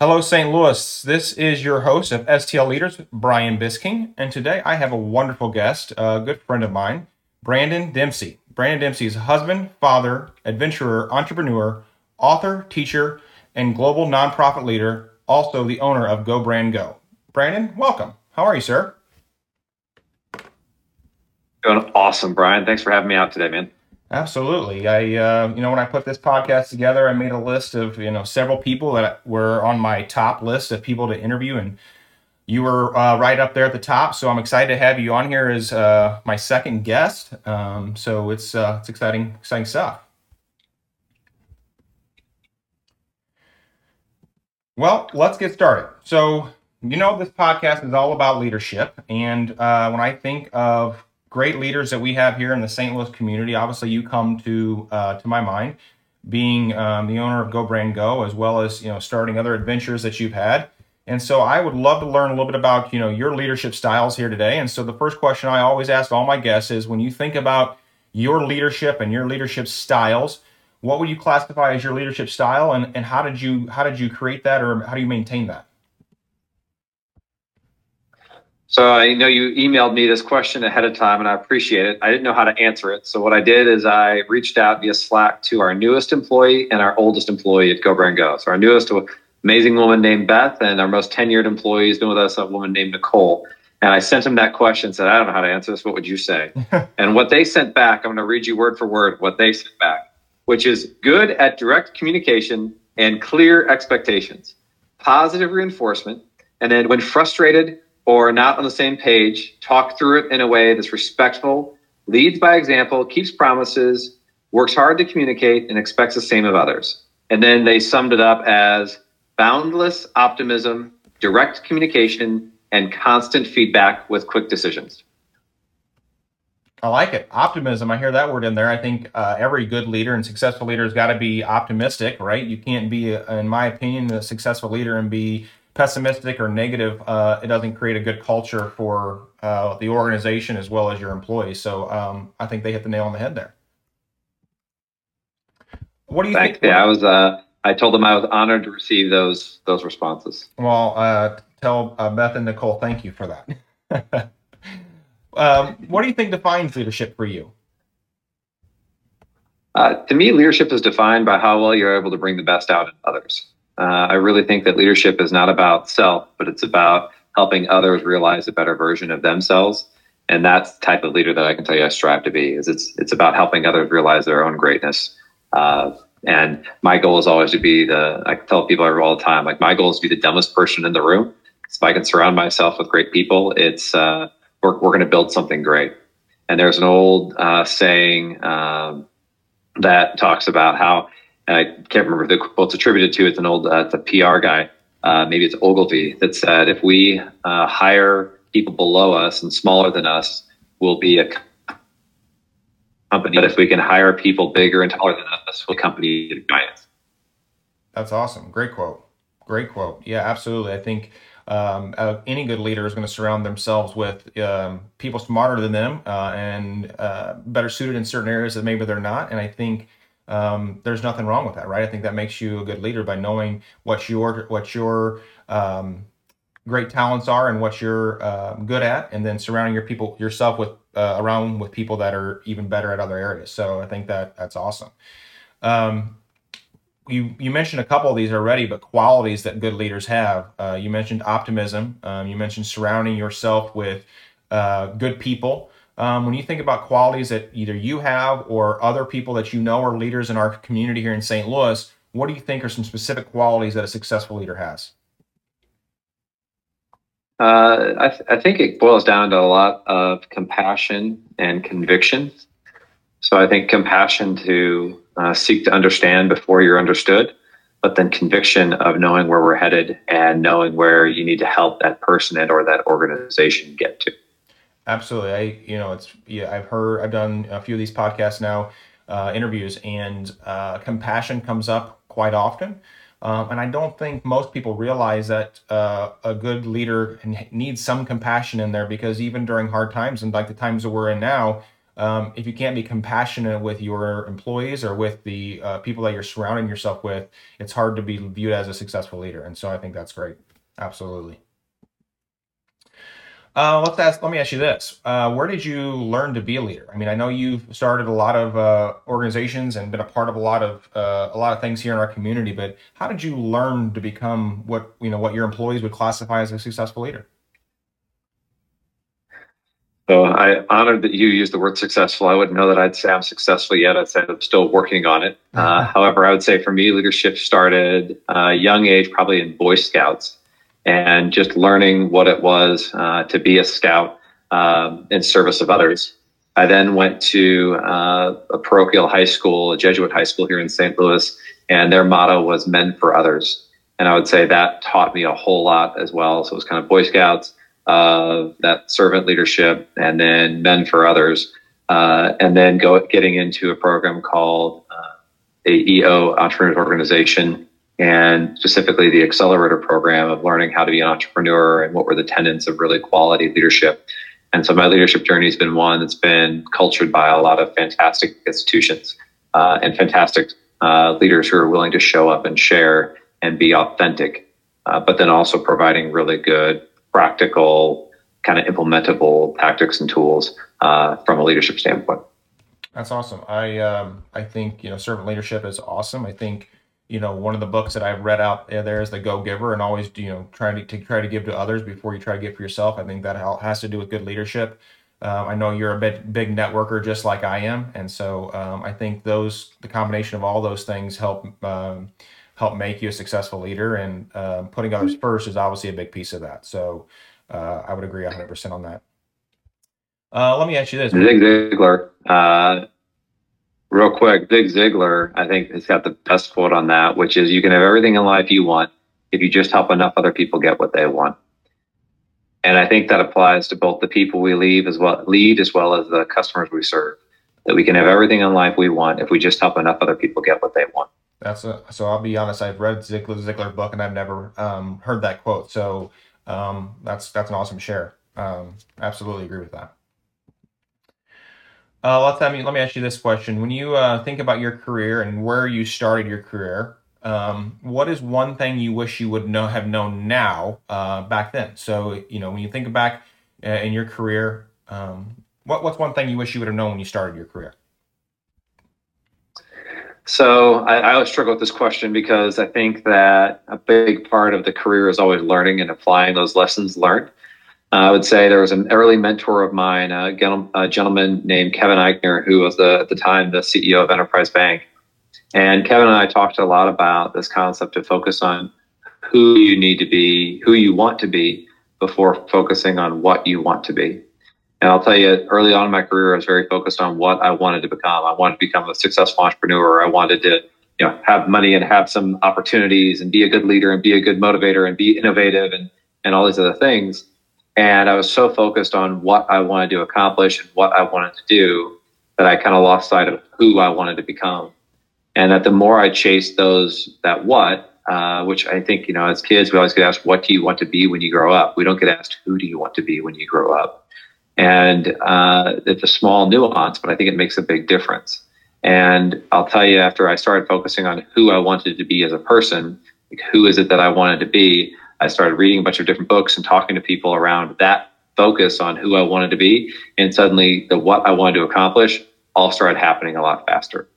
Hello, St. Louis. This is your host of STL Leaders, Brian Bisking, and today I have a wonderful guest, a good friend of mine, Brandon Dempsey. Brandon Dempsey is a husband, father, adventurer, entrepreneur, author, teacher, and global nonprofit leader, also the owner of Go Brand Go. Brandon, welcome. How are you, sir? Doing awesome, Brian. Thanks for having me out today, man. Absolutely. I, uh, you know, when I put this podcast together, I made a list of, you know, several people that were on my top list of people to interview, and you were uh, right up there at the top. So I'm excited to have you on here as uh, my second guest. Um, so it's uh, it's exciting, exciting stuff. Well, let's get started. So, you know, this podcast is all about leadership, and uh, when I think of great leaders that we have here in the St. Louis community. Obviously, you come to uh, to my mind, being um, the owner of Go Brand Go, as well as you know starting other adventures that you've had. And so, I would love to learn a little bit about you know your leadership styles here today. And so, the first question I always ask all my guests is, when you think about your leadership and your leadership styles, what would you classify as your leadership style, and, and how did you how did you create that, or how do you maintain that? So I know you emailed me this question ahead of time, and I appreciate it. I didn't know how to answer it, so what I did is I reached out via Slack to our newest employee and our oldest employee at Go Brand Go. So our newest, amazing woman named Beth, and our most tenured employee has been with us, a woman named Nicole. And I sent them that question, said, I don't know how to answer this. What would you say? and what they sent back, I'm going to read you word for word what they sent back, which is good at direct communication and clear expectations, positive reinforcement, and then when frustrated or not on the same page, talk through it in a way that's respectful, leads by example, keeps promises, works hard to communicate, and expects the same of others. And then they summed it up as boundless optimism, direct communication, and constant feedback with quick decisions. I like it. Optimism. I hear that word in there. I think uh, every good leader and successful leader has got to be optimistic, right? You can't be, in my opinion, a successful leader and be pessimistic or negative, uh, it doesn't create a good culture for uh, the organization as well as your employees. So um, I think they hit the nail on the head there. What do you Thanks. think? Yeah, I was. Uh, I told them I was honored to receive those those responses. Well, uh, tell uh, Beth and Nicole thank you for that. um, what do you think defines leadership for you? Uh, to me, leadership is defined by how well you're able to bring the best out in others. Uh, I really think that leadership is not about self, but it's about helping others realize a better version of themselves. And that's the type of leader that I can tell you I strive to be. Is it's it's about helping others realize their own greatness. Uh, and my goal is always to be the. I tell people all the time, like my goal is to be the dumbest person in the room. If I can surround myself with great people, it's uh, we're we're going to build something great. And there's an old uh, saying um, that talks about how and I can't remember the quote's attributed to. It's an old, uh, it's a PR guy. Uh, maybe it's Ogilvy that said, if we uh, hire people below us and smaller than us, we'll be a company. But if we can hire people bigger and taller than us, we'll company giants. That's awesome. Great quote. Great quote. Yeah, absolutely. I think um, uh, any good leader is going to surround themselves with um, people smarter than them uh, and uh, better suited in certain areas that maybe they're not. And I think um, there's nothing wrong with that, right? I think that makes you a good leader by knowing what your what your um, great talents are and what you're uh, good at, and then surrounding your people yourself with uh, around with people that are even better at other areas. So I think that that's awesome. Um, you you mentioned a couple of these already, but qualities that good leaders have. Uh, you mentioned optimism. Um, you mentioned surrounding yourself with uh, good people. Um, when you think about qualities that either you have or other people that you know are leaders in our community here in St. Louis, what do you think are some specific qualities that a successful leader has? Uh, I, th- I, think it boils down to a lot of compassion and conviction. So I think compassion to uh, seek to understand before you're understood, but then conviction of knowing where we're headed and knowing where you need to help that person and or that organization get to. Absolutely. I, you know, it's, yeah, I've heard, I've done a few of these podcasts now, uh, interviews, and uh, compassion comes up quite often. Um, and I don't think most people realize that uh, a good leader needs some compassion in there because even during hard times and like the times that we're in now, um, if you can't be compassionate with your employees or with the uh, people that you're surrounding yourself with, it's hard to be viewed as a successful leader. And so I think that's great. Absolutely. Uh, let's ask, let me ask you this. Uh, where did you learn to be a leader? I mean, I know you've started a lot of uh, organizations and been a part of a lot of uh, a lot of things here in our community, but how did you learn to become what you know what your employees would classify as a successful leader? So I honored that you used the word successful. I wouldn't know that I'd say I'm successful yet. I'd say I'm still working on it. Uh, mm-hmm. however, I would say for me, leadership started uh, young age, probably in Boy Scouts and just learning what it was uh, to be a scout um, in service of others. I then went to uh, a parochial high school, a Jesuit high school here in St. Louis, and their motto was "Men for Others." And I would say that taught me a whole lot as well. So it was kind of Boy Scouts, uh, that servant leadership, and then Men for Others, uh, and then go getting into a program called uh, the EO Entrepreneurs Organization and specifically the accelerator program of learning how to be an entrepreneur and what were the tenets of really quality leadership. And so my leadership journey has been one that's been cultured by a lot of fantastic institutions uh, and fantastic uh, leaders who are willing to show up and share and be authentic, uh, but then also providing really good, practical, kind of implementable tactics and tools uh, from a leadership standpoint. That's awesome. I um, I think you know servant leadership is awesome. I think you know, one of the books that I've read out there is the Go Giver, and always you know trying to, to try to give to others before you try to give for yourself. I think that has to do with good leadership. Um, I know you're a big, big networker just like I am, and so um, I think those the combination of all those things help um, help make you a successful leader. And uh, putting others mm-hmm. first is obviously a big piece of that. So uh, I would agree 100 percent on that. Uh, let me ask you this: Zig Ziglar uh, real quick, Zig Ziglar, I think, has got the best quote on that, which is you can have everything in life you want if you just help enough other people get what they want. And I think that applies to both the people we leave as well lead as well as the customers we serve. That we can have everything in life we want if we just help enough other people get what they want. That's a, so. I'll be honest. I've read Ziglar book and I've never um, heard that quote. So um, that's that's an awesome share. Um, absolutely agree with that. Uh, have me, let me ask you this question. When you uh, think about your career and where you started your career, um, what is one thing you wish you would know have known now uh, back then? So you know, when you think back uh, in your career, um, what what's one thing you wish you would have known when you started your career? So I, I always struggle with this question because I think that a big part of the career is always learning and applying those lessons learned. Uh, I would say there was an early mentor of mine, a, gentleman named Kevin Eichner, who was the, at the time the CEO of Enterprise Bank. And Kevin and I talked a lot about this concept of focus on who you need to be, who you want to be before focusing on what you want to be. And I'll tell you, early on in my career, I was very focused on what I wanted to become. I wanted to become a successful entrepreneur. I wanted to, you know, have money and have some opportunities and be a good leader and be a good motivator and be innovative and, and all these other things. And I was so focused on what I wanted to accomplish and what I wanted to do that I kind of lost sight of who I wanted to become. And that the more I chased those, that what, uh, which I think, you know, as kids, we always get asked, what do you want to be when you grow up? We don't get asked, who do you want to be when you grow up? And uh, it's a small nuance, but I think it makes a big difference. And I'll tell you, after I started focusing on who I wanted to be as a person, like who is it that I wanted to be, I started reading a bunch of different books and talking to people around that focus on who I wanted to be. And suddenly the what I wanted to accomplish all started happening a lot faster.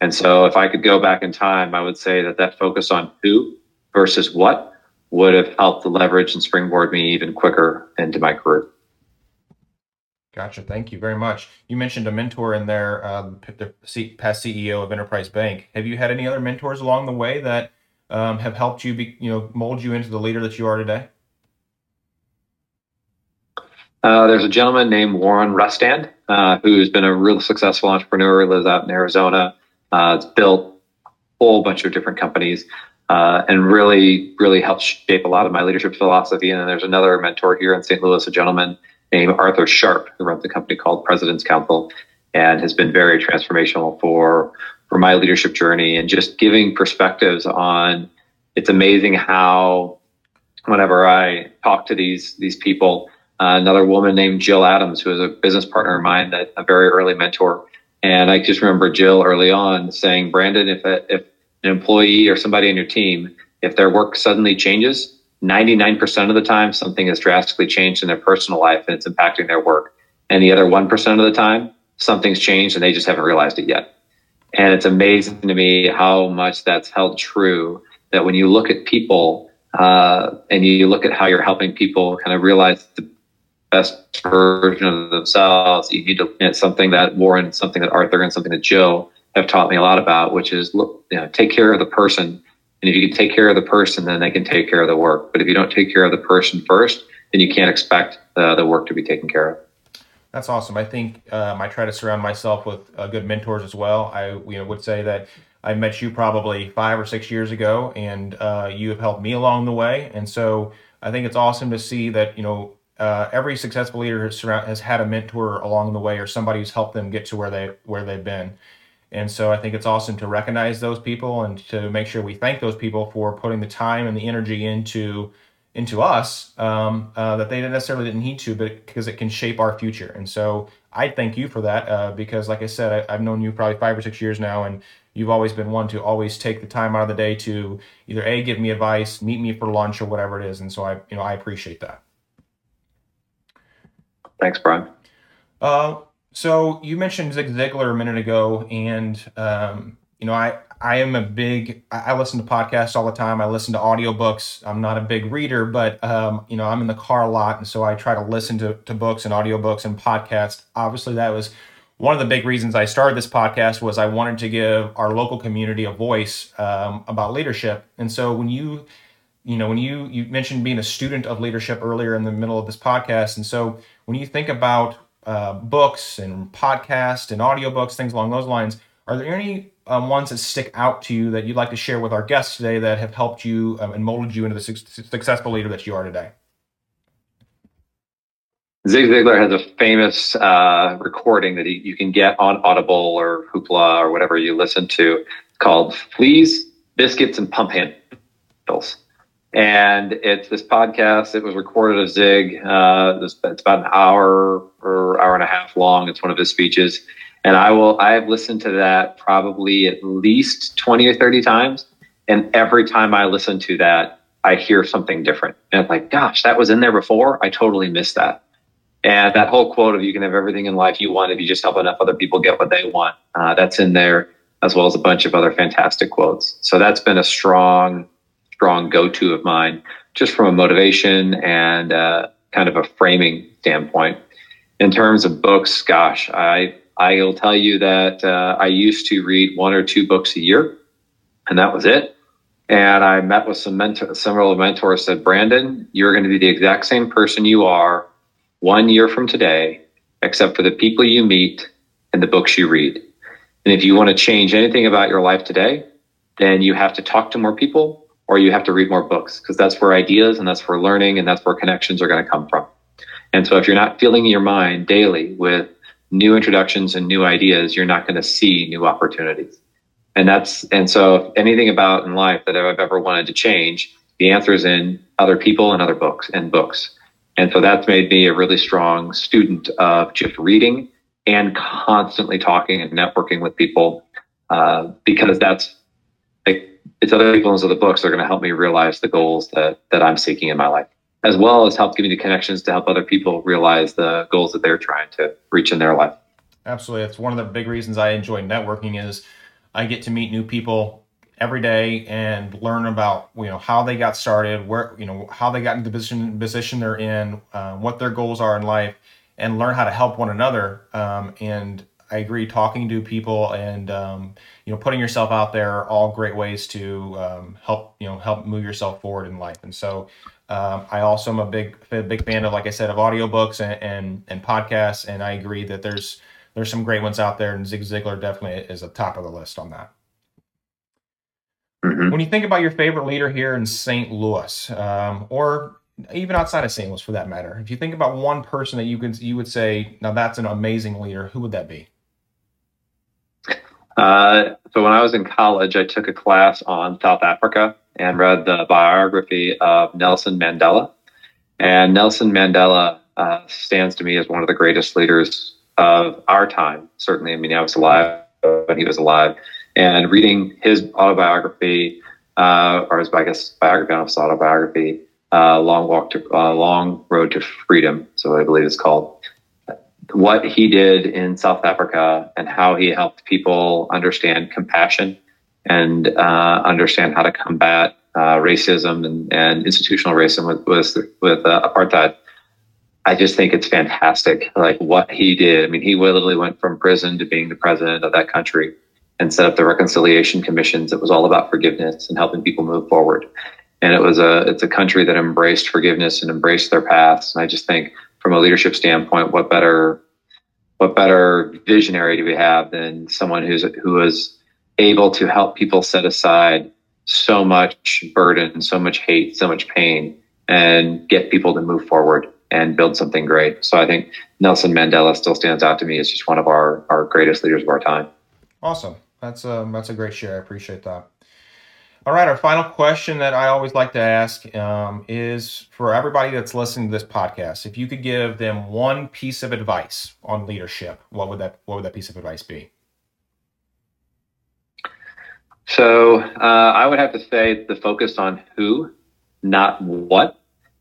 And so if I could go back in time, I would say that that focus on who versus what would have helped leverage and springboard me even quicker into my career. Gotcha. Thank you very much. You mentioned a mentor in there, uh, the past CEO of Enterprise Bank. Have you had any other mentors along the way that um, have helped you be, you know, mold you into the leader that you are today? Uh, there's a gentleman named Warren Rustand uh, who's been a real successful entrepreneur. Lives out in Arizona. Uh, it's built a whole bunch of different companies uh, and really, really helped shape a lot of my leadership philosophy. And then there's another mentor here in St. Louis, a gentleman named Arthur Sharp, who runs a company called President's Council and has been very transformational for for my leadership journey and just giving perspectives on it's amazing how whenever I talk to these these people, Uh, another woman named Jill Adams, who is a business partner of mine, that a very early mentor. And I just remember Jill early on saying, Brandon, if a, if an employee or somebody on your team, if their work suddenly changes, 99% of the time something has drastically changed in their personal life and it's impacting their work. And the other 1% of the time, something's changed and they just haven't realized it yet. And it's amazing to me how much that's held true that when you look at people uh, and you look at how you're helping people kind of realize the best version of themselves, you need to, it's something that Warren, something that Arthur, and something that Jill have taught me a lot about, which is look, you know, take care of the person. And if you can take care of the person, then they can take care of the work. But if you don't take care of the person first, then you can't expect uh, the work to be taken care of. That's awesome. I think um, I try to surround myself with uh, good mentors as well. I you know would say that I met you probably five or six years ago, and uh, you have helped me along the way. And so I think it's awesome to see that you know uh, every successful leader has, surround, has had a mentor along the way, or somebody who's helped them get to where they where they've been. And so I think it's awesome to recognize those people and to make sure we thank those people for putting the time and the energy into into us um, uh, that they necessarily didn't need to, but because it can shape our future. And so I thank you for that uh, because, like I said, I, have known you probably five or six years now, and you've always been one to always take the time out of the day to either a give me advice, meet me for lunch, or whatever it is. And so I, you know, I appreciate that. Thanks, Brian. Uh, so you mentioned Zig Ziglar a minute ago, and um, you know, I I am a big I listen to podcasts all the time. I listen to audiobooks. I'm not a big reader, but um, you know, I'm in the car a lot and so I try to listen to, to books and audiobooks and podcasts. Obviously that was one of the big reasons I started this podcast was I wanted to give our local community a voice um, about leadership. And so when you you know when you you mentioned being a student of leadership earlier in the middle of this podcast and so when you think about uh, books and podcasts and audiobooks things along those lines are there any um, ones that stick out to you that you'd like to share with our guests today that have helped you um, and molded you into the su- successful leader that you are today? Zig Ziglar has a famous uh, recording that he, you can get on Audible or Hoopla or whatever you listen to called Fleas, Biscuits, and Pump Handles. And it's this podcast. It was recorded of Zig. Uh, it's about an hour or hour and a half long. It's one of his speeches and I will, I have listened to that probably at least 20 or 30 times. And every time I listen to that, I hear something different. And it's like, gosh, that was in there before. I totally missed that. And that whole quote of you can have everything in life you want if you just help enough other people get what they want, uh, that's in there, as well as a bunch of other fantastic quotes. So that's been a strong, strong go to of mine, just from a motivation and uh, kind of a framing standpoint. In terms of books, gosh, I I'll tell you that uh, I used to read one or two books a year, and that was it. And I met with some mentor, several mentors said, Brandon, you're going to be the exact same person you are one year from today, except for the people you meet and the books you read. And if you want to change anything about your life today, then you have to talk to more people or you have to read more books because that's where ideas and that's where learning and that's where connections are going to come from. And so if you're not filling your mind daily with new introductions and new ideas, you're not going to see new opportunities. And that's, and so anything about in life that I've ever wanted to change, the answer is in other people and other books and books. And so that's made me a really strong student of just reading and constantly talking and networking with people, uh, because that's like, it's other people and other books that are going to help me realize the goals that, that I'm seeking in my life as well as help give me the connections to help other people realize the goals that they're trying to reach in their life. Absolutely. That's one of the big reasons I enjoy networking is I get to meet new people every day and learn about you know how they got started, where you know how they got into the position position they're in, uh, what their goals are in life, and learn how to help one another. Um, and I agree, talking to people and um, you know putting yourself out there are all great ways to um, help you know help move yourself forward in life. And so um, I also am a big big fan of, like I said, of audiobooks and, and and podcasts, and I agree that there's there's some great ones out there, and Zig Ziglar definitely is a top of the list on that. Mm-hmm. When you think about your favorite leader here in St. Louis, um, or even outside of St. Louis for that matter, if you think about one person that you could you would say, now that's an amazing leader, who would that be? Uh, so when I was in college, I took a class on South Africa and read the biography of Nelson Mandela. And Nelson Mandela uh, stands to me as one of the greatest leaders of our time. Certainly, I mean, I was alive when he was alive, and reading his autobiography, uh, or his, I guess, biography, not his autobiography, uh, "Long Walk to uh, Long Road to Freedom," so I believe it's called. What he did in South Africa and how he helped people understand compassion and uh, understand how to combat uh, racism and, and, institutional racism with with, with uh, apartheid. I just think it's fantastic, like what he did. I mean, he literally went from prison to being the president of that country and set up the reconciliation commissions. It was all about forgiveness and helping people move forward. And it was a it's a country that embraced forgiveness and embraced their paths. And I just think, from a leadership standpoint, what better what better visionary do we have than someone who's who is able to help people set aside so much burden, so much hate, so much pain, and get people to move forward and build something great. So I think Nelson Mandela still stands out to me as just one of our, our greatest leaders of our time. Awesome. That's a, um, that's a great share. I appreciate that. All right. Our final question that I always like to ask um, is for everybody that's listening to this podcast, if you could give them one piece of advice on leadership, what would that, what would that piece of advice be? So uh, I would have to say the focus on who, not what.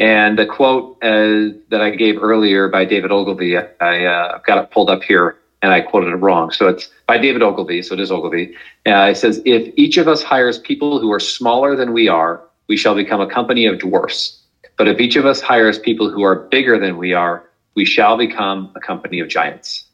And the quote uh, that I gave earlier by David Ogilvy, I, uh, I've got it pulled up here and I quoted it wrong. So it's by David Ogilvy. So it is Ogilvy. Uh, it says, if each of us hires people who are smaller than we are, we shall become a company of dwarfs. But if each of us hires people who are bigger than we are, we shall become a company of giants.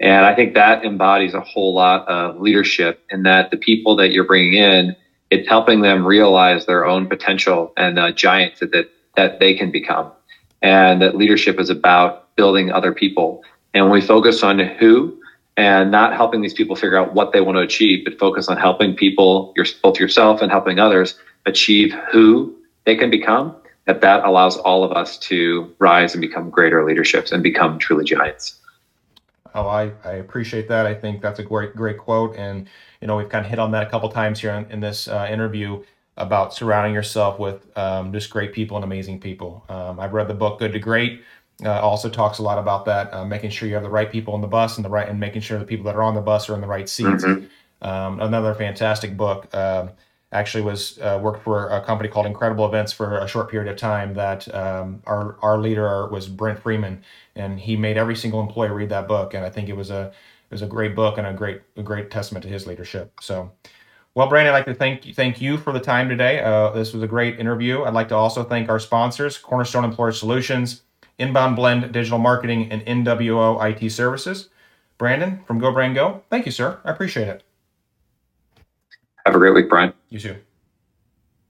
And I think that embodies a whole lot of leadership in that the people that you're bringing in, it's helping them realize their own potential and giants that, that, that they can become. And that leadership is about building other people. And we focus on who and not helping these people figure out what they want to achieve, but focus on helping people, both yourself and helping others achieve who they can become, that that allows all of us to rise and become greater leaderships and become truly giants. Oh, I, I appreciate that. I think that's a great great quote, and you know we've kind of hit on that a couple times here in, in this uh, interview about surrounding yourself with um, just great people and amazing people. Um, I've read the book Good to Great. Uh, also talks a lot about that, uh, making sure you have the right people on the bus and the right, and making sure the people that are on the bus are in the right seats. Mm-hmm. Um, another fantastic book. Um, actually, was uh, worked for a company called Incredible Events for a short period of time. That um, our our leader was Brent Freeman, and he made every single employee read that book. And I think it was a it was a great book and a great a great testament to his leadership. So. Well, Brandon, I'd like to thank thank you for the time today. Uh, this was a great interview. I'd like to also thank our sponsors, Cornerstone Employer Solutions, Inbound Blend Digital Marketing, and NWO IT Services. Brandon from Go Brand Go, thank you, sir. I appreciate it. Have a great week, Brian. You too.